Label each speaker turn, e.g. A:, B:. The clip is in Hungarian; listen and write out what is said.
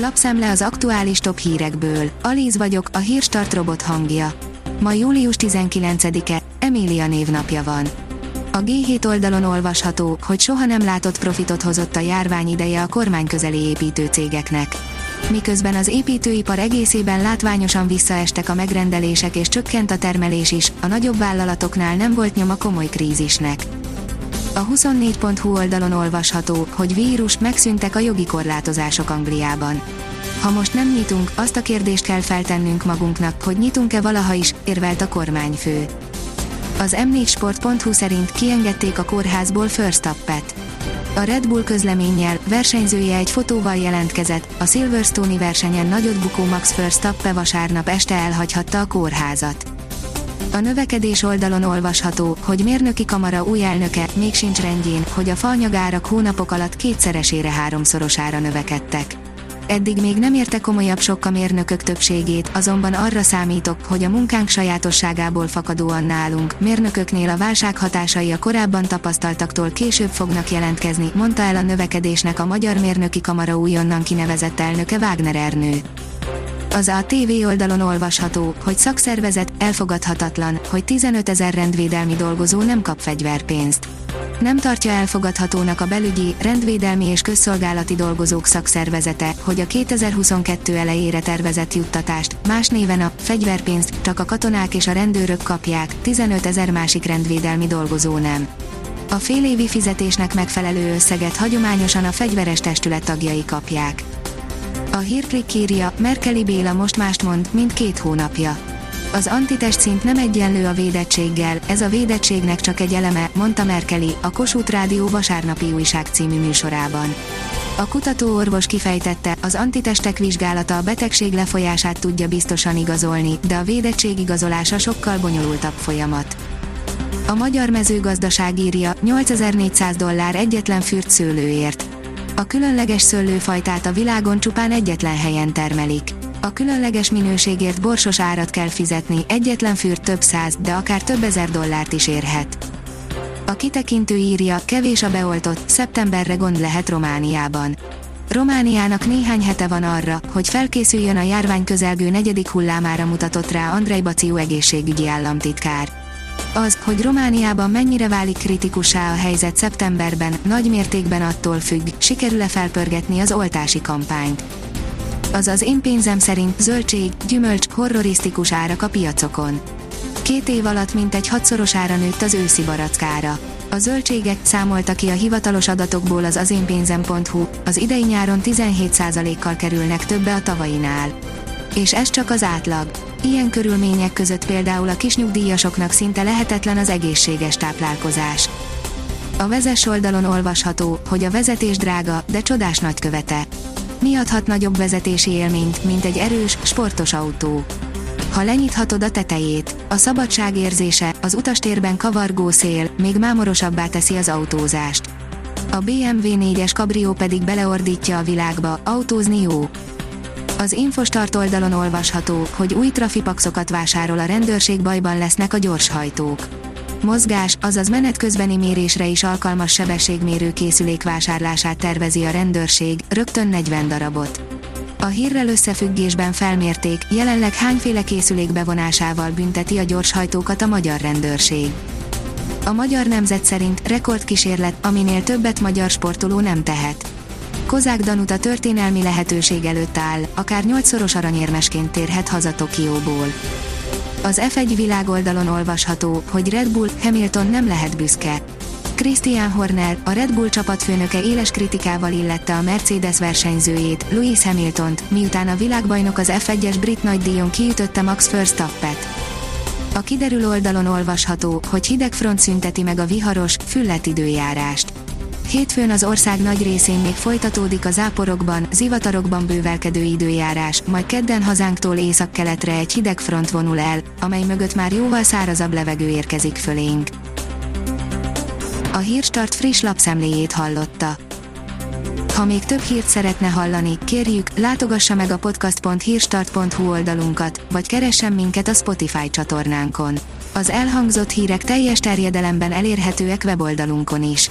A: Lapszemle az aktuális top hírekből. Alíz vagyok, a hírstart robot hangja. Ma július 19-e, Emília névnapja van. A G7 oldalon olvasható, hogy soha nem látott profitot hozott a járvány ideje a kormány közeli építőcégeknek. Miközben az építőipar egészében látványosan visszaestek a megrendelések és csökkent a termelés is, a nagyobb vállalatoknál nem volt nyoma komoly krízisnek. A 24.hu oldalon olvasható, hogy vírus megszűntek a jogi korlátozások Angliában. Ha most nem nyitunk, azt a kérdést kell feltennünk magunknak, hogy nyitunk-e valaha is, érvelt a kormányfő. Az m4sport.hu szerint kiengedték a kórházból First Appet. A Red Bull közleménnyel versenyzője egy fotóval jelentkezett, a Silverstone-i versenyen nagyot bukó Max Verstappen vasárnap este elhagyhatta a kórházat. A növekedés oldalon olvasható, hogy mérnöki kamara új elnöke még sincs rendjén, hogy a faanyagárak hónapok alatt kétszeresére háromszorosára növekedtek. Eddig még nem érte komolyabb sok a mérnökök többségét, azonban arra számítok, hogy a munkánk sajátosságából fakadóan nálunk, mérnököknél a válság hatásai a korábban tapasztaltaktól később fognak jelentkezni, mondta el a növekedésnek a Magyar Mérnöki Kamara újonnan kinevezett elnöke Wagner Ernő. Az a TV oldalon olvasható, hogy szakszervezet elfogadhatatlan, hogy 15 ezer rendvédelmi dolgozó nem kap fegyverpénzt. Nem tartja elfogadhatónak a belügyi, rendvédelmi és közszolgálati dolgozók szakszervezete, hogy a 2022 elejére tervezett juttatást, más néven a fegyverpénzt csak a katonák és a rendőrök kapják, 15 ezer másik rendvédelmi dolgozó nem. A félévi fizetésnek megfelelő összeget hagyományosan a fegyveres testület tagjai kapják. A hírklik írja, Merkeli Béla most mást mond, mint két hónapja. Az antitest szint nem egyenlő a védettséggel, ez a védettségnek csak egy eleme, mondta Merkeli, a Kossuth Rádió vasárnapi újság című műsorában. A kutatóorvos kifejtette, az antitestek vizsgálata a betegség lefolyását tudja biztosan igazolni, de a védettség igazolása sokkal bonyolultabb folyamat. A magyar mezőgazdaság írja 8400 dollár egyetlen fürt szőlőért. A különleges szőlőfajtát a világon csupán egyetlen helyen termelik. A különleges minőségért borsos árat kell fizetni, egyetlen fürt több száz, de akár több ezer dollárt is érhet. A kitekintő írja, kevés a beoltott, szeptemberre gond lehet Romániában. Romániának néhány hete van arra, hogy felkészüljön a járvány közelgő negyedik hullámára mutatott rá Andrei Baciu egészségügyi államtitkár. Az, hogy Romániában mennyire válik kritikussá a helyzet szeptemberben, nagy mértékben attól függ, sikerül-e felpörgetni az oltási kampányt. Azaz én pénzem szerint zöldség, gyümölcs, horrorisztikus árak a piacokon. Két év alatt mintegy hatszorosára nőtt az őszi barackára. A zöldségek számolta ki a hivatalos adatokból az azénpénzem.hu, az idei nyáron 17%-kal kerülnek többe a tavainál. És ez csak az átlag. Ilyen körülmények között például a kisnyugdíjasoknak szinte lehetetlen az egészséges táplálkozás. A vezes oldalon olvasható, hogy a vezetés drága, de csodás nagykövete. Mi adhat nagyobb vezetési élményt, mint egy erős, sportos autó? Ha lenyithatod a tetejét, a szabadság érzése, az utastérben kavargó szél, még mámorosabbá teszi az autózást. A BMW 4-es kabrió pedig beleordítja a világba, autózni jó. Az Infostart oldalon olvasható, hogy új trafipaxokat vásárol a rendőrség bajban lesznek a gyorshajtók. Mozgás, azaz menet közbeni mérésre is alkalmas sebességmérő készülék vásárlását tervezi a rendőrség, rögtön 40 darabot. A hírrel összefüggésben felmérték, jelenleg hányféle készülék bevonásával bünteti a gyorshajtókat a magyar rendőrség. A magyar nemzet szerint rekordkísérlet, aminél többet magyar sportoló nem tehet. Kozák Danuta történelmi lehetőség előtt áll, akár nyolcszoros aranyérmesként térhet haza Tokióból. Az F1 világoldalon olvasható, hogy Red Bull, Hamilton nem lehet büszke. Christian Horner, a Red Bull csapatfőnöke éles kritikával illette a Mercedes versenyzőjét, Lewis Hamiltont, miután a világbajnok az F1-es brit nagydíjon kiütötte Max Verstappet. A kiderül oldalon olvasható, hogy hideg front szünteti meg a viharos, füllet időjárást. Hétfőn az ország nagy részén még folytatódik a záporokban, zivatarokban bővelkedő időjárás, majd kedden hazánktól északkeletre egy hideg front vonul el, amely mögött már jóval szárazabb levegő érkezik fölénk. A Hírstart friss lapszemléjét hallotta. Ha még több hírt szeretne hallani, kérjük, látogassa meg a podcast.hírstart.hu oldalunkat, vagy keressen minket a Spotify csatornánkon. Az elhangzott hírek teljes terjedelemben elérhetőek weboldalunkon is.